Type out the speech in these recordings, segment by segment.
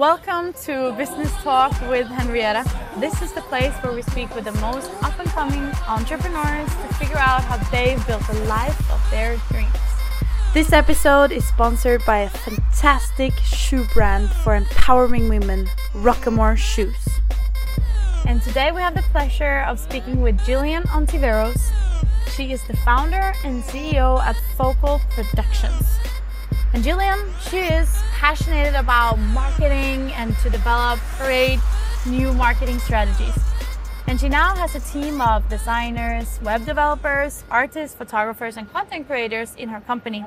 Welcome to Business Talk with Henriette. This is the place where we speak with the most up and coming entrepreneurs to figure out how they've built the life of their dreams. This episode is sponsored by a fantastic shoe brand for empowering women, Roccamore Shoes. And today we have the pleasure of speaking with Jillian Ontiveros. She is the founder and CEO at Phocal Productions. And Jillian, she is passionate about marketing and to develop great new marketing strategies. And she now has a team of designers, web developers, artists, photographers, and content creators in her company.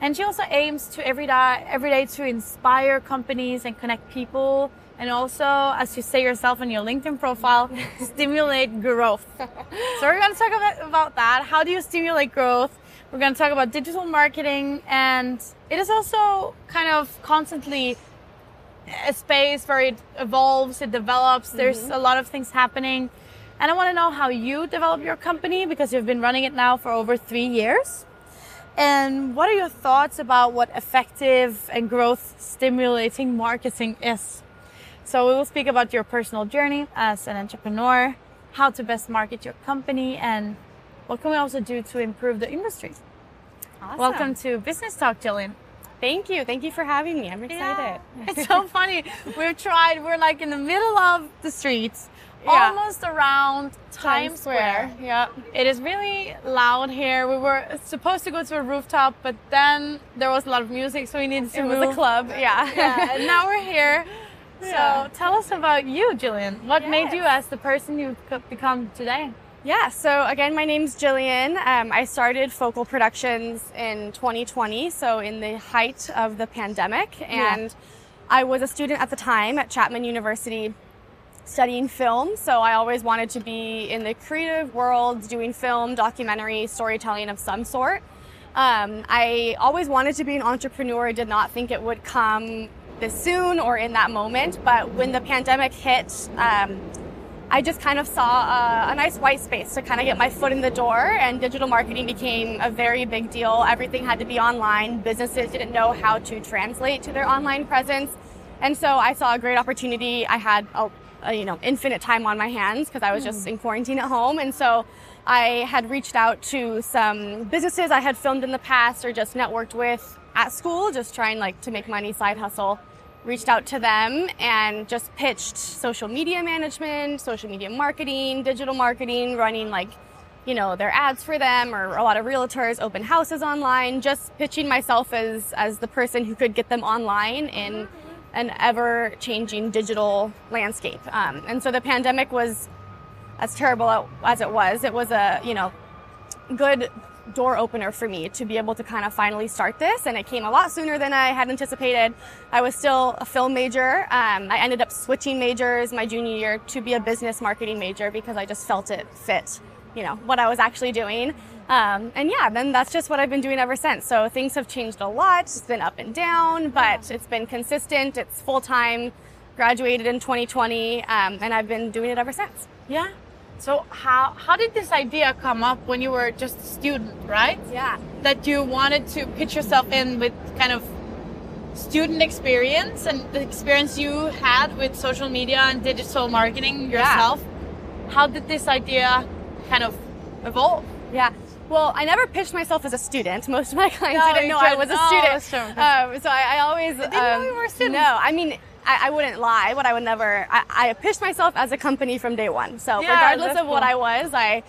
And she also aims to every day, every day to inspire companies and connect people. And also, as you say yourself on your LinkedIn profile, stimulate growth. so we're going to talk about, about that. How do you stimulate growth? We're going to talk about digital marketing, and it is also kind of constantly a space where it evolves, it develops. Mm-hmm. There's a lot of things happening. And I want to know how you develop your company because you've been running it now for over three years. And what are your thoughts about what effective and growth stimulating marketing is? So, we will speak about your personal journey as an entrepreneur, how to best market your company, and what can we also do to improve the industry? Awesome. Welcome to Business Talk, Jillian. Thank you. Thank you for having me. I'm excited. Yeah. It's so funny. We've tried, we're like in the middle of the streets, yeah. almost around Times, Square. Square. Yeah. It is really loud here. We were supposed to go to a rooftop, but then there was a lot of music, so we needed to it move. was a club. Yeah. yeah. And now we're here. Yeah. So tell us about you, Jillian. What yes. made you as the person you've become today? Yeah, so again, my name's Jillian. Um, I started Phocal Productions in 2020, so in the height of the pandemic. And yeah. I was a student at the time at Chapman University studying film, so I always wanted to be in the creative world, doing film, documentary, storytelling of some sort. Um, I always wanted to be an entrepreneur. I did not think it would come this soon or in that moment, but when the pandemic hit, um, I just kind of saw a, a, nice white space to kind of get my foot in the door, and digital marketing became a very big deal. Everything had to be online. Businesses didn't know how to translate to their online presence, and so I saw a great opportunity. I had a, a you know infinite time on my hands because I was just hmm. in quarantine at home, and so I had reached out to some businesses I had filmed in the past or just networked with at school, just trying like to make money, side hustle reached out to them and just pitched social media management, social media marketing, digital marketing, running like, you know, their ads for them or a lot of realtors, open houses online, just pitching myself as, as the person who could get them online in an ever changing digital landscape. Um, and so the pandemic was as terrible as it was, it was a, you know, good door opener for me to be able to kind of finally start this. And it came a lot sooner than I had anticipated. I was still a film major. Um, I ended up switching majors my junior year to be a business marketing major because I just felt it fit, you know, what I was actually doing. Um, and yeah, then that's just what I've been doing ever since. So things have changed a lot. It's been up and down, but it's been consistent. It's full time. Graduated in 2020, um, and I've been doing it ever since. Yeah. So how how did this idea come up when you were just a student, right? Yeah. That you wanted to pitch yourself in with kind of student experience and the experience you had with social media and digital marketing yourself. Yeah. How did this idea kind of evolve? Yeah. Well, I never pitched myself as a student. Most of my clients no, didn't know I was a oh, student. Sure. Um, so I, I always I didn't um, know you were a student. No, I mean I, I, wouldn't lie, but I would never. I, I, pitched myself as a company from day one. So yeah, regardless of cool. what I was, I,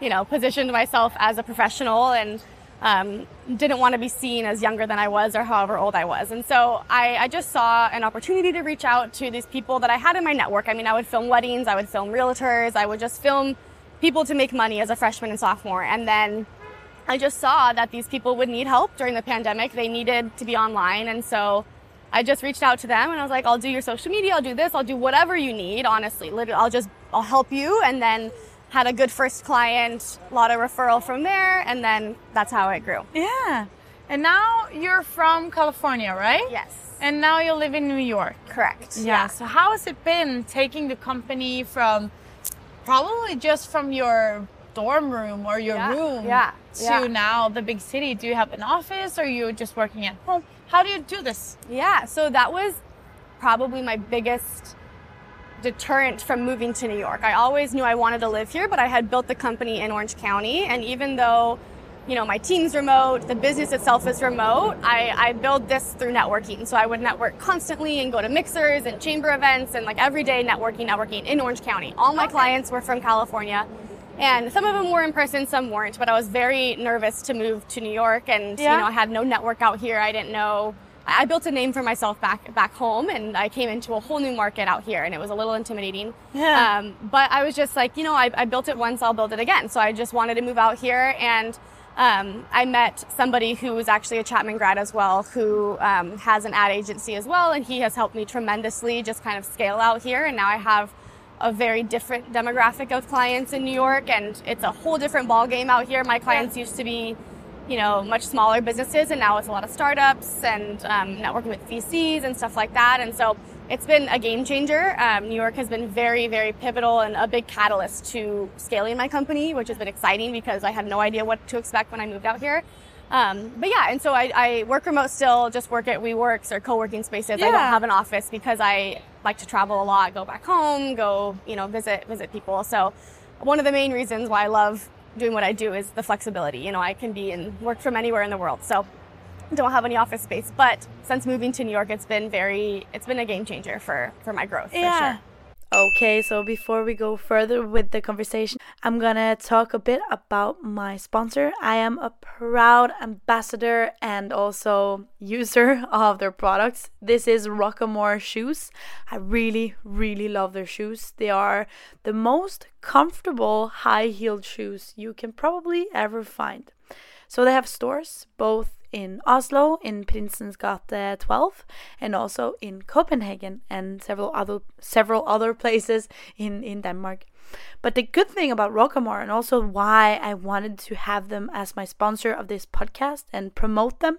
you know, positioned myself as a professional and um, didn't want to be seen as younger than I was or however old I was. And so I, I just saw an opportunity to reach out to these people that I had in my network. I mean, I would film weddings, I would film realtors, I would just film people to make money as a freshman and sophomore. And then I just saw that these people would need help during the pandemic. They needed to be online. And so I just reached out to them and I was like, I'll do your social media, I'll do this, I'll do whatever you need, honestly. Literally, I'll just, I'll help you. And then had a good first client, a lot of referral from there, and then that's how it grew. Yeah. And now you're from California, right? Yes. And now you live in New York. Correct. Yeah. yeah. So how has it been taking the company from probably just from your dorm room or your yeah. room yeah. to now the big city? Do you have an office or are you just working at home? How do you do this? Yeah, so that was probably my biggest deterrent from moving to New York. I always knew I wanted to live here, but I had built the company in Orange County. And even though, you know, my team's remote, the business itself is remote, I, I build this through networking. So I would network constantly and go to mixers and chamber events and like every day networking, networking in Orange County. All my okay. clients were from California. And some of them were in person, some weren't, but I was very nervous to move to New York and yeah. you know, I had no network out here. I didn't know I built a name for myself back back home, and I came into a whole new market out here, and it was a little intimidating. Yeah. Um, but I was just like, you know, I, I, built it once, I'll build it again. So I just wanted to move out here, and um, I met somebody who was actually a Chapman grad as well, who um, has an ad agency as well, and he has helped me tremendously just kind of scale out here, and now I have a very different demographic of clients in New York, and it's a whole different ball game out here. My clients used to be you know, much smaller businesses, and now it's a lot of startups and um, networking with VCs and stuff like that. And so it's been a game changer. Um, New York has been very, very pivotal and a big catalyst to scaling my company, which has been exciting because I had no idea what to expect when I moved out here. Um, but yeah, and so I, I, work remote still, just work at WeWorks or co-working spaces. Yeah. I don't have an office because I like to travel a lot, go back home, go, you know, visit, visit people. So one of the main reasons why I love doing what I do is the flexibility. You know, I can be and work from anywhere in the world. So don't have any office space, but since moving to New York, it's been very, it's been a game changer for for my growth. Yeah. For sure. Okay, so before we go further with the conversation, I'm gonna talk a bit about my sponsor. I am a proud ambassador and also user of their products. This is Roccamore shoes. I really, really love their shoes. They are the most comfortable high heeled shoes you can probably ever find. So they have stores both in Oslo, in Prinsens gate 12, and also in Copenhagen and several other several other places in in Denmark. But the good thing about Roccamore and also why I wanted to have them as my sponsor of this podcast and promote them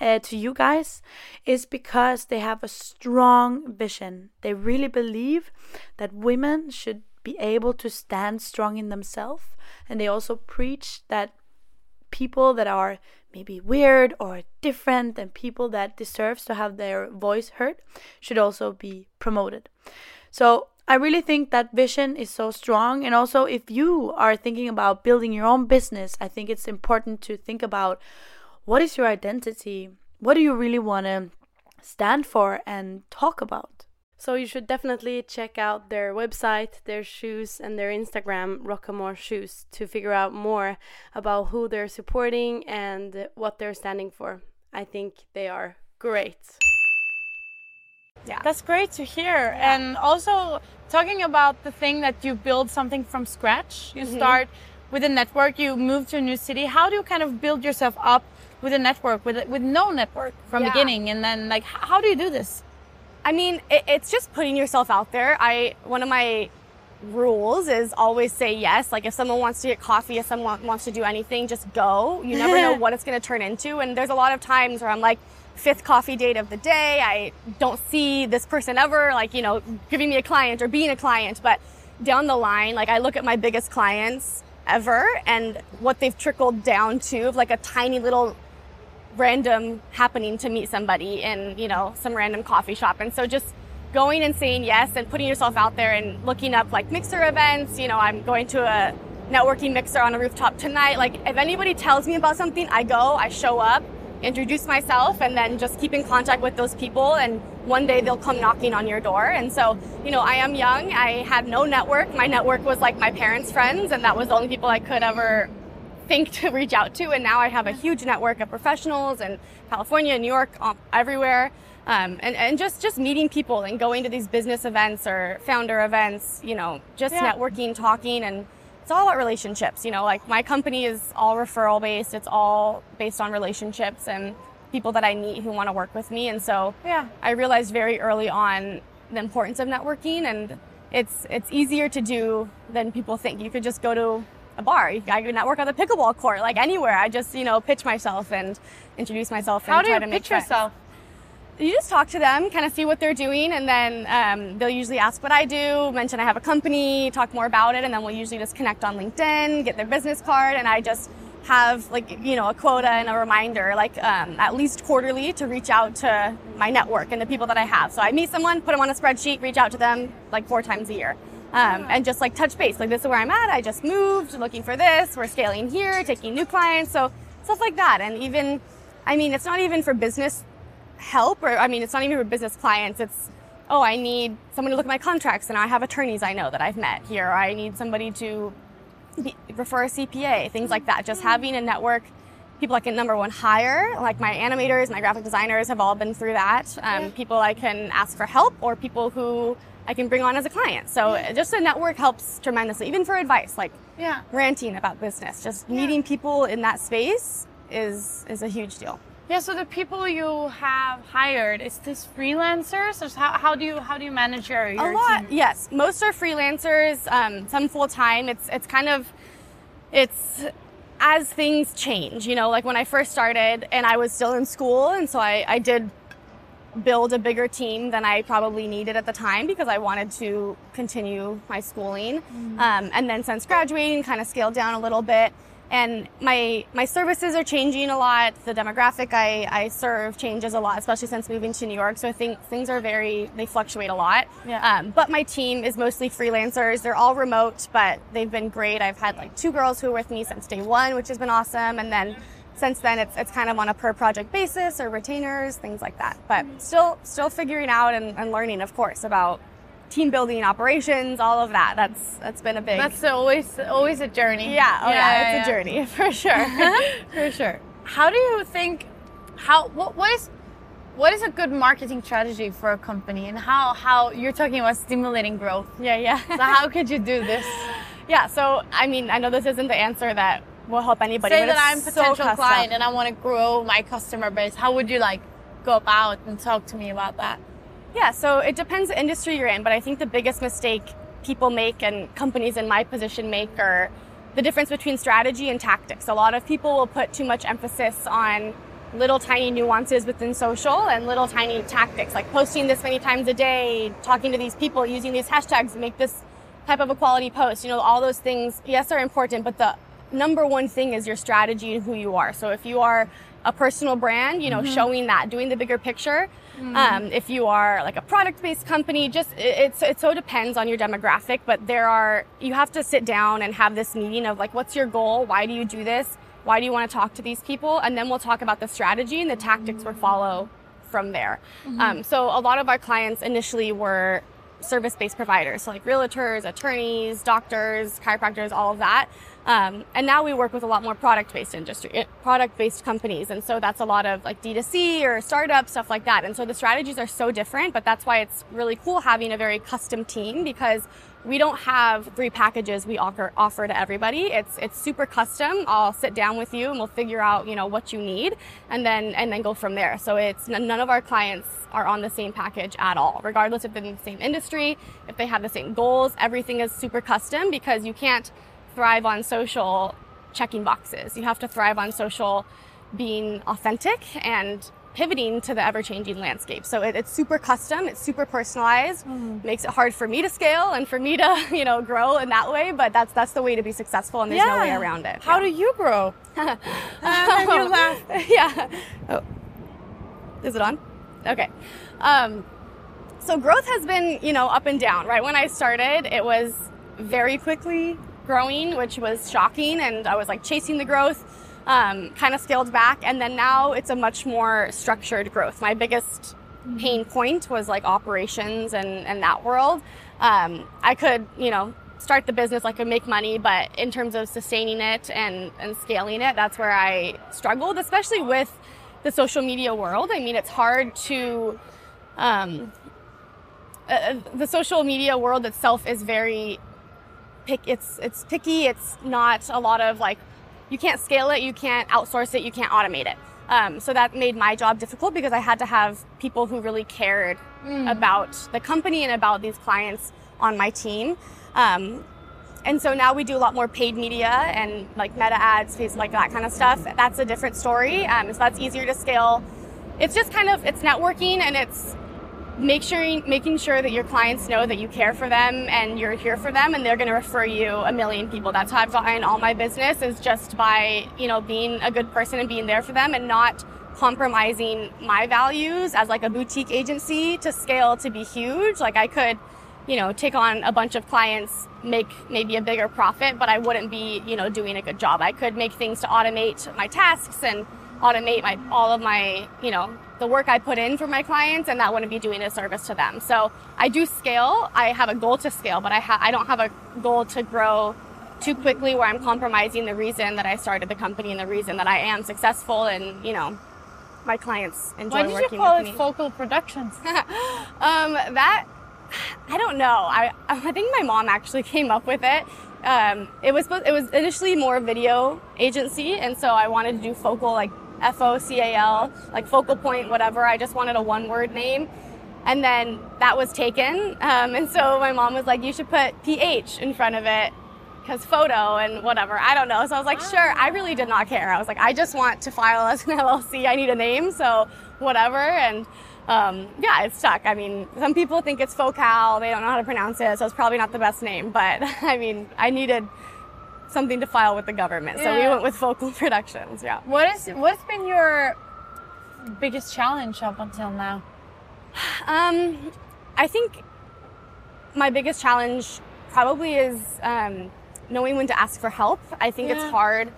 uh, to you guys is because they have a strong vision. They really believe that women should be able to stand strong in themselves and they also preach that people that are maybe weird or different than people that deserves to have their voice heard should also be promoted. So I really think that vision is so strong. And also, if you are thinking about building your own business, I think it's important to think about what is your identity? What do you really want to stand for and talk about? So you should definitely check out their website, their shoes, and their Instagram, Roccamore Shoes, to figure out more about who they're supporting and what they're standing for. I think they are great. Yeah. That's great to hear. Yeah. And also talking about the thing that you build something from scratch. You mm -hmm. start with a network, you move to a new city. How do you kind of build yourself up with a network with with no network from yeah. beginning and then like how do you do this? I mean, it, it's just putting yourself out there. I one of my rules is always say yes. Like if someone wants to get coffee, if someone wants to do anything, just go. You never know what it's going to turn into. And there's a lot of times where I'm like, fifth coffee date of the day. I don't see this person ever, like, you know, giving me a client or being a client. But down the line, like I look at my biggest clients ever and what they've trickled down to of like a tiny little random happening to meet somebody in, you know, some random coffee shop. And so just going and saying yes and putting yourself out there and looking up like mixer events, you know, I'm going to a networking mixer on a rooftop tonight. Like if anybody tells me about something, I go, I show up, introduce myself and then just keep in contact with those people and one day they'll come knocking on your door. And so, you know, I am young. I had no network. My network was like my parents' friends and that was the only people I could ever think to reach out to. And now I have a huge network of professionals in California, New York, everywhere. Um, and, and just, just meeting people and going to these business events or founder events, you know, just yeah. networking, talking, and it's all about relationships. You know, like my company is all referral based. It's all based on relationships and people that I meet who want to work with me. And so, yeah, I realized very early on the importance of networking, and it's it's easier to do than people think. You could just go to a bar. I could network on the pickleball court, like anywhere. I just, you know, pitch myself and introduce myself and How try to make pitch yourself? You just talk to them, kind of see what they're doing, and then um, they'll usually ask what I do, mention I have a company, talk more about it, and then we'll usually just connect on LinkedIn, get their business card, and I just have like you know a quota and a reminder like um, at least quarterly to reach out to my network and the people that I have. So I meet someone, put them on a spreadsheet, reach out to them like four times a year. Um, and just like touch base, like this is where I'm at. I just moved, looking for this. We're scaling here, taking new clients, so stuff like that. And even, I mean, it's not even for business help, or I mean, it's not even for business clients. It's oh, I need someone to look at my contracts, and I have attorneys I know that I've met here. Or I need somebody to refer a CPA, things like that. Just having a network, people I can number one hire, like my animators, my graphic designers have all been through that. Um, yeah. People I can ask for help, or people who I can bring on as a client. So yeah. just a network helps tremendously, even for advice, like yeah. ranting about business. Just meeting people in that space is is a huge deal. Yeah, so the people you have hired, is this freelancers or how, how do you how do you manage your, your A lot, team? yes. Most are freelancers, um, some full time. It's it's kind of it's as things change, you know, like when I first started and I was still in school and so I, I did build a bigger team than I probably needed at the time because I wanted to continue my schooling. Mm-hmm. Um, and then since graduating, kind of scaled down a little bit and my my services are changing a lot. The demographic I, I serve changes a lot, especially since moving to New York. So I think things are very they fluctuate a lot. Yeah. Um, but my team is mostly freelancers. They're all remote, but they've been great. I've had like two girls who are with me since day one, which has been awesome. And then since then, it's it's kind of on a per project basis or retainers, things like that. But still still figuring out and, and learning, of course, about team building, operations, all of that. That's that's been a big. That's always always a journey. Yeah, oh yeah, yeah it's yeah. a journey for sure, for sure. How do you think? How what what is what is a good marketing strategy for a company, and how how you're talking about stimulating growth? Yeah, yeah. so how could you do this? Yeah, so I mean, I know this isn't the answer that will help anybody. Say that I'm a potential so client and I want to grow my customer base. How would you like go about and talk to me about that? Yeah, so it depends the industry you're in, but I think the biggest mistake people make and companies in my position make are the difference between strategy and tactics. A lot of people will put too much emphasis on little tiny nuances within social and little tiny tactics like posting this many times a day, talking to these people, using these hashtags to make this type of a quality post. You know, all those things, yes, are important, but the number one thing is your strategy and who you are. So if you are a personal brand, you know, mm-hmm. showing that, doing the bigger picture. Mm-hmm. Um, if you are like a product-based company, just it's it so depends on your demographic. But there are you have to sit down and have this meeting of like, what's your goal? Why do you do this? Why do you want to talk to these people? And then we'll talk about the strategy and the tactics mm-hmm. will follow from there. Mm-hmm. Um, so a lot of our clients initially were service-based providers, so like realtors, attorneys, doctors, chiropractors, all of that. Um, and now we work with a lot more product-based industry, eh, product-based companies, and so that's a lot of like D2C or startup stuff like that. And so the strategies are so different, but that's why it's really cool having a very custom team because we don't have three packages we offer offer to everybody. It's it's super custom. I'll sit down with you and we'll figure out you know what you need, and then and then go from there. So it's none of our clients are on the same package at all, regardless if they're in the same industry, if they have the same goals. Everything is super custom because you can't thrive on social checking boxes. You have to thrive on social being authentic and pivoting to the ever changing landscape. So it, it's super custom, it's super personalized, mm. makes it hard for me to scale and for me to, you know, grow in that way. But that's that's the way to be successful and there's yeah. no way around it. How yeah. do you grow? uh, you laugh. yeah. Oh. Is it on? Okay. Um, so growth has been, you know, up and down, right? When I started, it was very quickly growing, which was shocking, and I was like chasing the growth, um, kind of scaled back, and then now it's a much more structured growth. My biggest pain point was like operations and, and that world. Um, I could, you know, start the business, I could make money, but in terms of sustaining it and, and scaling it, that's where I struggled, especially with the social media world. I mean, it's hard to, um, uh, the social media world itself is very pick it's it's picky it's not a lot of like you can't scale it you can't outsource it you can't automate it. Um, so that made my job difficult because i had to have people who really cared mm. about the company and about these clients on my team. Um, and so now we do a lot more paid media and like meta ads like that kind of stuff. That's a different story um, so that's easier to scale. It's just kind of it's networking and it's make sure making sure that your clients know that you care for them and you're here for them and they're going to refer you a million people. That's how i've gotten all my business is just by you know being a good person and being there for them and not compromising my values as like a boutique agency to scale to be huge. Like i could you know take on a bunch of clients make maybe a bigger profit but i wouldn't be you know doing a good job. I could make things to automate my tasks and automate my all of my you know the work I put in for my clients, and that wouldn't be doing a service to them. So I do scale. I have a goal to scale, but I ha- I don't have a goal to grow too quickly where I'm compromising the reason that I started the company and the reason that I am successful and you know my clients enjoy working. Why did you call it me. Phocal Productions? um, that I don't know. I I think my mom actually came up with it. Um, it was it was initially more video agency, and so I wanted to do focal like F O C A L, like focal point, whatever. I just wanted a one word name. And then that was taken. Um, and so my mom was like, you should put PH in front of it because photo and whatever. I don't know. So I was like, sure. I really did not care. I was like, I just want to file as an LLC. I need a name. So whatever. And um, yeah, it stuck. I mean, some people think it's focal. They don't know how to pronounce it. So it's probably not the best name. But I mean, I needed something to file with the government. So we went with Phocal Productions. Yeah. What is what's been your biggest challenge up until now? Um, I think my biggest challenge probably is um, knowing when to ask for help. I think it's hard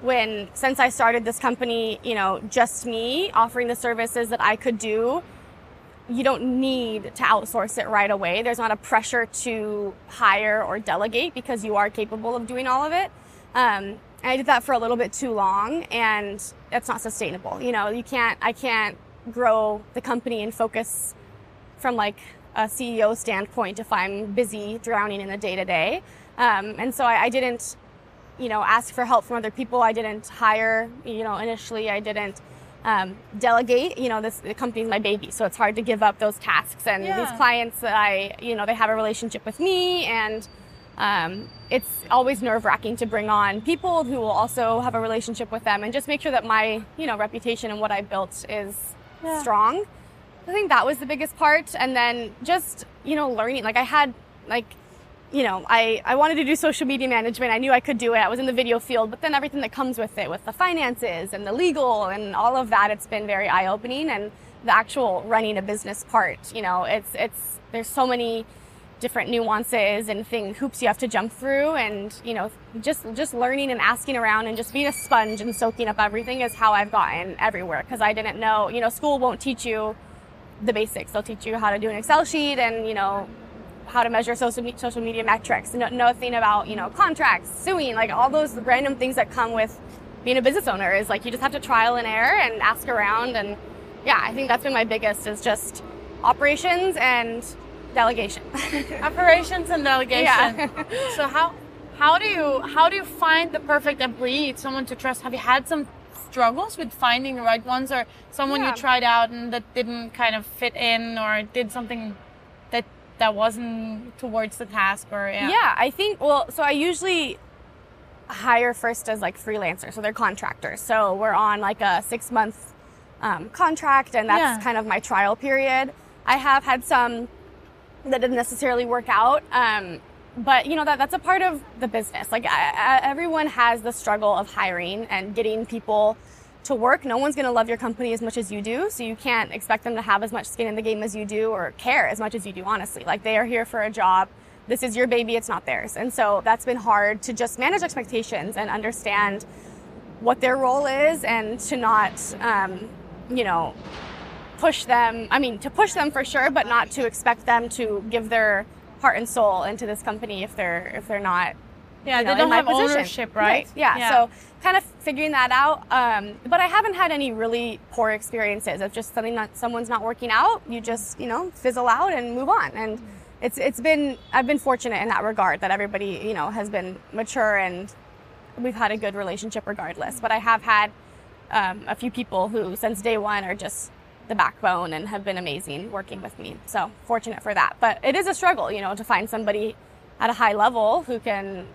when, since I started this company, you know, just me offering the services that I could do. You don't need to outsource it right away. There's not a pressure to hire or delegate because you are capable of doing all of it. Um, and I did that for a little bit too long, and that's not sustainable. You know, you can't. I can't grow the company and focus from like a CEO standpoint if I'm busy drowning in the day to day. And so I, I didn't, you know, ask for help from other people. I didn't hire, you know, initially. I didn't um, delegate. You know, this the company's my baby, so it's hard to give up those tasks. And Yeah. these clients I, you know, they have a relationship with me, and um, it's always nerve wracking to bring on people who will also have a relationship with them, and just make sure that my, you know, reputation and what I built is Yeah. strong. I think that was the biggest part. And then just, you know, learning. Like I had like, you know, I, I wanted to do social media management. I knew I could do it. I was in the video field, but then everything that comes with it, with the finances and the legal and all of that, it's been very eye opening. And the actual running a business part, you know, it's, it's, there's so many different nuances and thing hoops you have to jump through and you know just just learning and asking around and just being a sponge and soaking up everything is how I've gotten everywhere because I didn't know you know school won't teach you the basics they'll teach you how to do an Excel sheet and you know how to measure social me- social media metrics no, nothing about you know contracts suing like all those random things that come with being a business owner is like you just have to trial and error and ask around and yeah I think that's been my biggest is just operations and delegation Operations and delegation. Yeah. so how how do you how do you find the perfect employee, someone to trust? Have you had some struggles with finding the right ones, or someone Yeah. you tried out and that didn't kind of fit in, or did something that wasn't towards the task, or yeah? Yeah, I think, well, so I usually hire first as like freelancers, so they're contractors. So we're on like a six month um, contract, and that's Yeah. kind of my trial period. I have had some that didn't necessarily work out. Um, but you know that that's a part of the business. Like I, I, everyone has the struggle of hiring and getting people to work. No one's going to love your company as much as you do, so you can't expect them to have as much skin in the game as you do or care as much as you do. Honestly, like they are here for a job. This is your baby; it's not theirs, and so that's been hard to just manage expectations and understand what their role is, and to not, um, you know, push them. I mean, to push them for sure, but not to expect them to give their heart and soul into this company if they're if they're not. Yeah. you know, they don't have position. ownership, right? Yeah. So kind of figuring that out. Um, but I haven't had any really poor experiences of just something that someone's not working out. You just you know fizzle out and move on. And it's it's been I've been fortunate in that regard that everybody you know has been mature and we've had a good relationship regardless. But I have had um, a few people who since day one are just the backbone and have been amazing working with me. So fortunate for that. But it is a struggle, you know, to find somebody at a high level who can,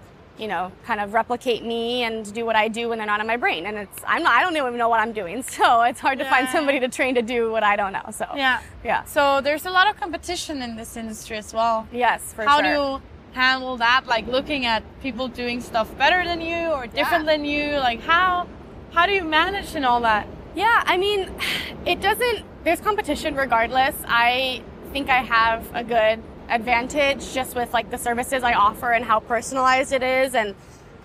you know, kind of replicate me and do what I do when they're not in my brain. And it's I'm not I don't even know what I'm doing, so it's hard to find somebody to train to do what I don't know. So Yeah. yeah, So there's a lot of competition in this industry as well. yes, for How sure. do you handle that? Like looking at people doing stuff better than you or different than you? Like how how do you manage and all that? Yeah, I mean, it doesn't, there's competition regardless. I think I have a good advantage just with like the services I offer and how personalized it is and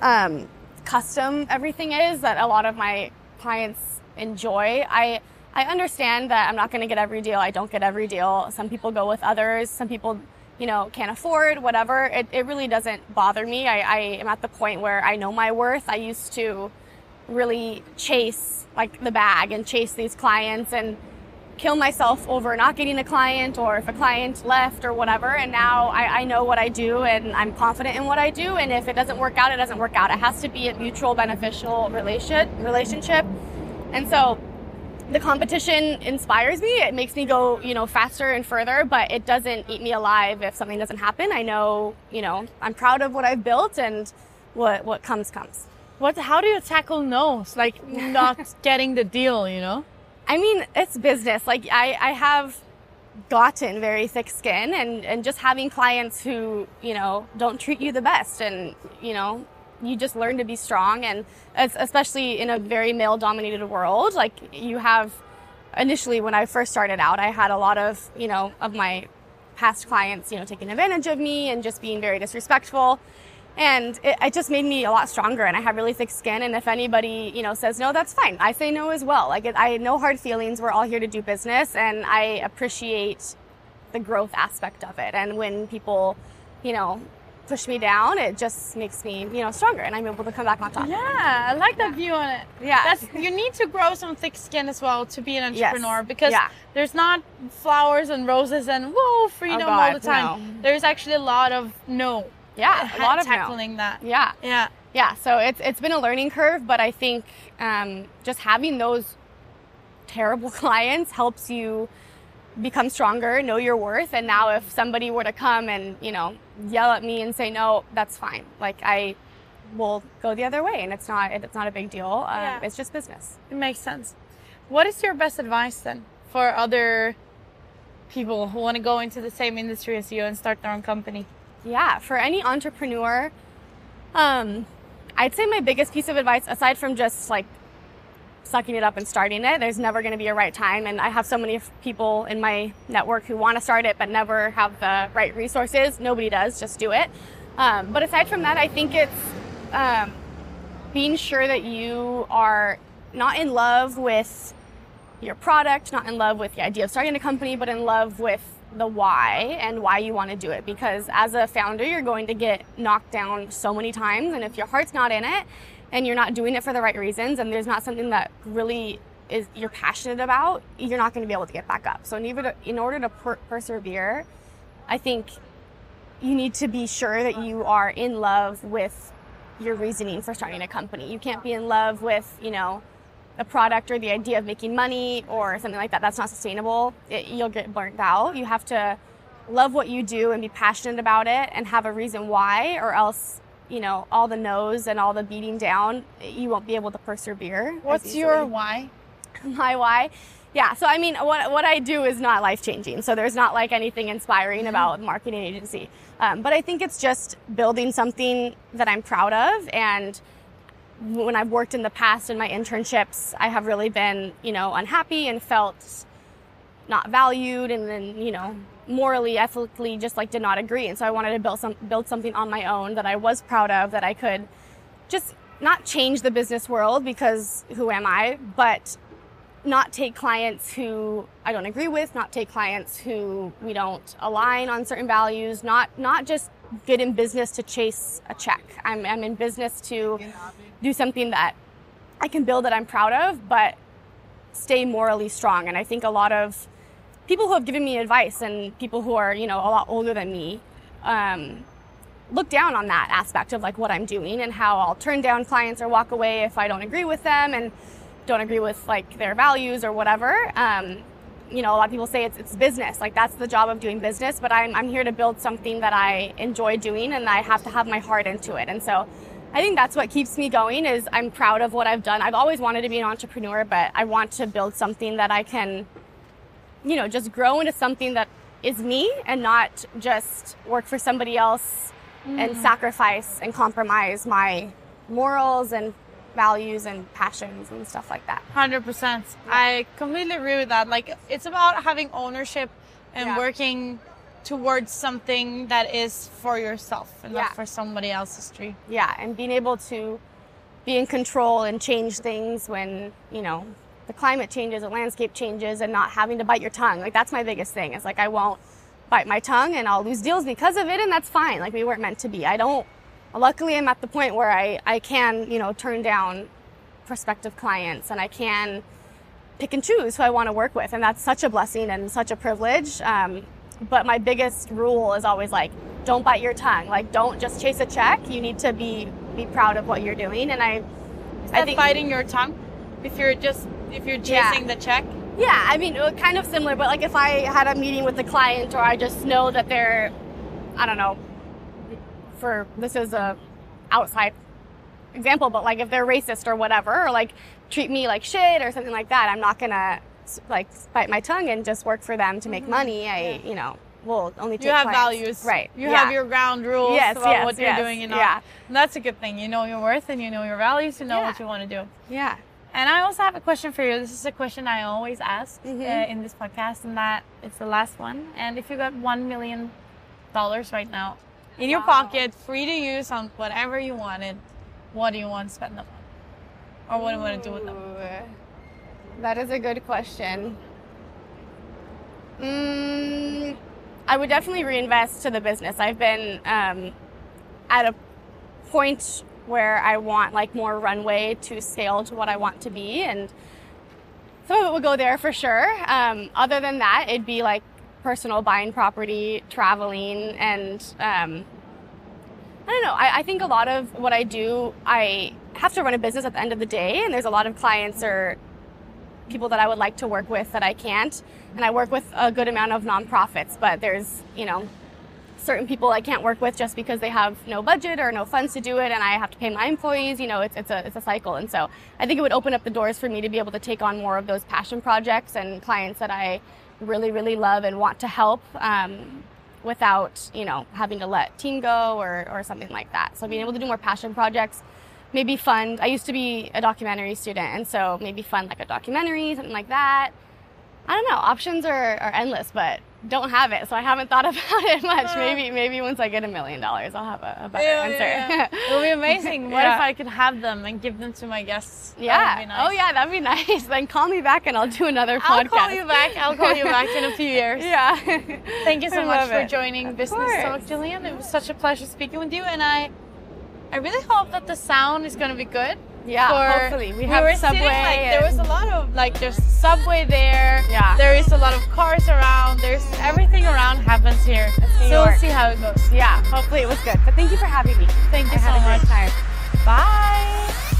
um, custom everything is that a lot of my clients enjoy. I, I understand that I'm not going to get every deal. I don't get every deal. Some people go with others. Some people, you know, can't afford whatever. It, it really doesn't bother me. I, I am at the point where I know my worth. I used to really chase like the bag and chase these clients and kill myself over not getting a client or if a client left or whatever. And now I, I know what I do and I'm confident in what I do. And if it doesn't work out, it doesn't work out. It has to be a mutual beneficial relation relationship. And so the competition inspires me. It makes me go, you know, faster and further, but it doesn't eat me alive if something doesn't happen. I know, you know, I'm proud of what I've built and what what comes comes. What how do you tackle no's? Like not getting the deal, you know? I mean, it's business. Like I, I have gotten very thick skin and, and just having clients who, you know, don't treat you the best and, you know, you just learn to be strong and especially in a very male dominated world, like you have initially when I first started out, I had a lot of, you know, of my past clients, you know, taking advantage of me and just being very disrespectful. And it, it just made me a lot stronger and I have really thick skin. And if anybody, you know, says no, that's fine. I say no as well. Like it, I no hard feelings. We're all here to do business and I appreciate the growth aspect of it. And when people, you know, push me down, it just makes me, you know, stronger and I'm able to come back on top. Yeah, I like that view on it. Yeah. That's you need to grow some thick skin as well to be an Yes. entrepreneur because Yeah. there's not flowers and roses and whoa freedom oh, all God, the time. no. There's actually a lot of no. Yeah, a lot of no. tackling that. Yeah. Yeah. yeah so it's it's been a learning curve but i think um, just having those terrible clients helps you become stronger know your worth and now if somebody were to come and you know yell at me and say no that's fine like i will go the other way and it's not it's not a big deal um, Yeah. it's just business It makes sense. What is your best advice then for other people who want to go into the same industry as you and start their own company? Yeah for any entrepreneur um, i'd say my biggest piece of advice aside from just like sucking it up and starting it there's never going to be a right time and i have so many people in my network who want to start it but never have the right resources nobody does just do it. Um, but aside from that i think it's um, being sure that you are not in love with your product, not in love with the idea of starting a company, but in love with the why and why you want to do it. Because as a founder, you're going to get knocked down so many times. And if your heart's not in it and you're not doing it for the right reasons and there's not something that really is you're passionate about, you're not going to be able to get back up. So in order to, in order to per- persevere, I think you need to be sure that you are in love with your reasoning for starting a company. You can't be in love with, you know, a product or the idea of making money or something like that. That's not sustainable. It, you'll get burnt out. You have to love what you do and be passionate about it and have a reason why, or else, you know, all the no's and all the beating down, you won't be able to persevere. What's your why? my why? Yeah, so I mean, what, what I do is not life changing. So there's not like anything inspiring about marketing agency. Um, but I think it's just building something that I'm proud of. And when I've worked in the past in my internships, I have really been, you know, unhappy and felt not valued and then, you know, morally, ethically just like did not agree. And so I wanted to build some build something on my own that I was proud of that I could just not change the business world because who am I, but not take clients who I don't agree with, not take clients who we don't align on certain values, not not just get in business to chase a check. I'm, I'm in business to do something that I can build that I'm proud of, but stay morally strong. And I think a lot of people who have given me advice and people who are, you know, a lot older than me, um, look down on that aspect of like what I'm doing and how I'll turn down clients or walk away if I don't agree with them and don't agree with like their values or whatever. Um, you know, a lot of people say it's, it's business. Like that's the job of doing business, but I'm, I'm here to build something that I enjoy doing and I have to have my heart into it. And so I think that's what keeps me going is I'm proud of what I've done. I've always wanted to be an entrepreneur, but I want to build something that I can, you know, just grow into something that is me and not just work for somebody else mm. and sacrifice and compromise my morals and values and passions and stuff like that. 100%. Yeah. I completely agree with that. Like, it's about having ownership and yeah. working towards something that is for yourself and yeah. not for somebody else's dream. Yeah, and being able to be in control and change things when, you know, the climate changes, the landscape changes, and not having to bite your tongue. Like, that's my biggest thing. It's like, I won't bite my tongue and I'll lose deals because of it, and that's fine. Like, we weren't meant to be. I don't luckily I'm at the point where I, I can, you know, turn down prospective clients and I can pick and choose who I want to work with. And that's such a blessing and such a privilege. Um, but my biggest rule is always like, don't bite your tongue. Like, don't just chase a check. You need to be, be proud of what you're doing. And I, is I think, biting your tongue? If you're just, if you're chasing yeah. the check? Yeah, I mean, kind of similar, but like if I had a meeting with a client or I just know that they're, I don't know, for this is a outside example, but like if they're racist or whatever, or like treat me like shit or something like that, I'm not gonna like bite my tongue and just work for them to make mm-hmm. money. I, you know, will only take You have clients. values. Right. You yeah. have your ground rules yes, about yes, what yes, you're doing and all. Yeah. And that's a good thing. You know your worth and you know your values, you know yeah. what you want to do. Yeah. And I also have a question for you. This is a question I always ask mm-hmm. uh, in this podcast, and that it's the last one. And if you got one million dollars right now, in your wow. pocket, free to use on whatever you wanted. What do you want to spend them on? Or what do you want to do with them? That is a good question. Mm, I would definitely reinvest to the business. I've been um, at a point where I want like more runway to scale to what I want to be, and some of it will go there for sure. Um, other than that, it'd be like personal buying property, traveling, and um, I don't know. I, I, think a lot of what I do, I have to run a business at the end of the day, and there's a lot of clients or people that I would like to work with that I can't. And I work with a good amount of nonprofits, but there's, you know, certain people I can't work with just because they have no budget or no funds to do it, and I have to pay my employees. You know, it's, it's a it's a cycle, and so I think it would open up the doors for me to be able to take on more of those passion projects and clients that I really, really love and want to help um, without, you know, having to let team go or, or something like that. So being able to do more passion projects, maybe fund. I used to be a documentary student, and so maybe fund like a documentary, something like that. I don't know. Options are, are endless, but don't have it, so I haven't thought about it much. Uh, maybe maybe once I get a million dollars, I'll have a, a better yeah, answer. Yeah, yeah. It'll be amazing. What if I could have them and give them to my guests? Yeah. Nice. Oh yeah, that'd be nice. then call me back and I'll do another podcast. I'll call you back. I'll call you back in a few years. Yeah. Thank you so I much for it. joining of Business course. Talk, Jillian. It was such a pleasure speaking with you, and I I really hope that the sound is going to be good. Yeah, for, hopefully we, we have were subway. Sitting, like, there was a lot of like there's subway there. Yeah. There is a lot of cars around. There's everything around happens here. So York. we'll see how it goes. Yeah, hopefully it was good. But thank you for having me. Thank you I so much. time.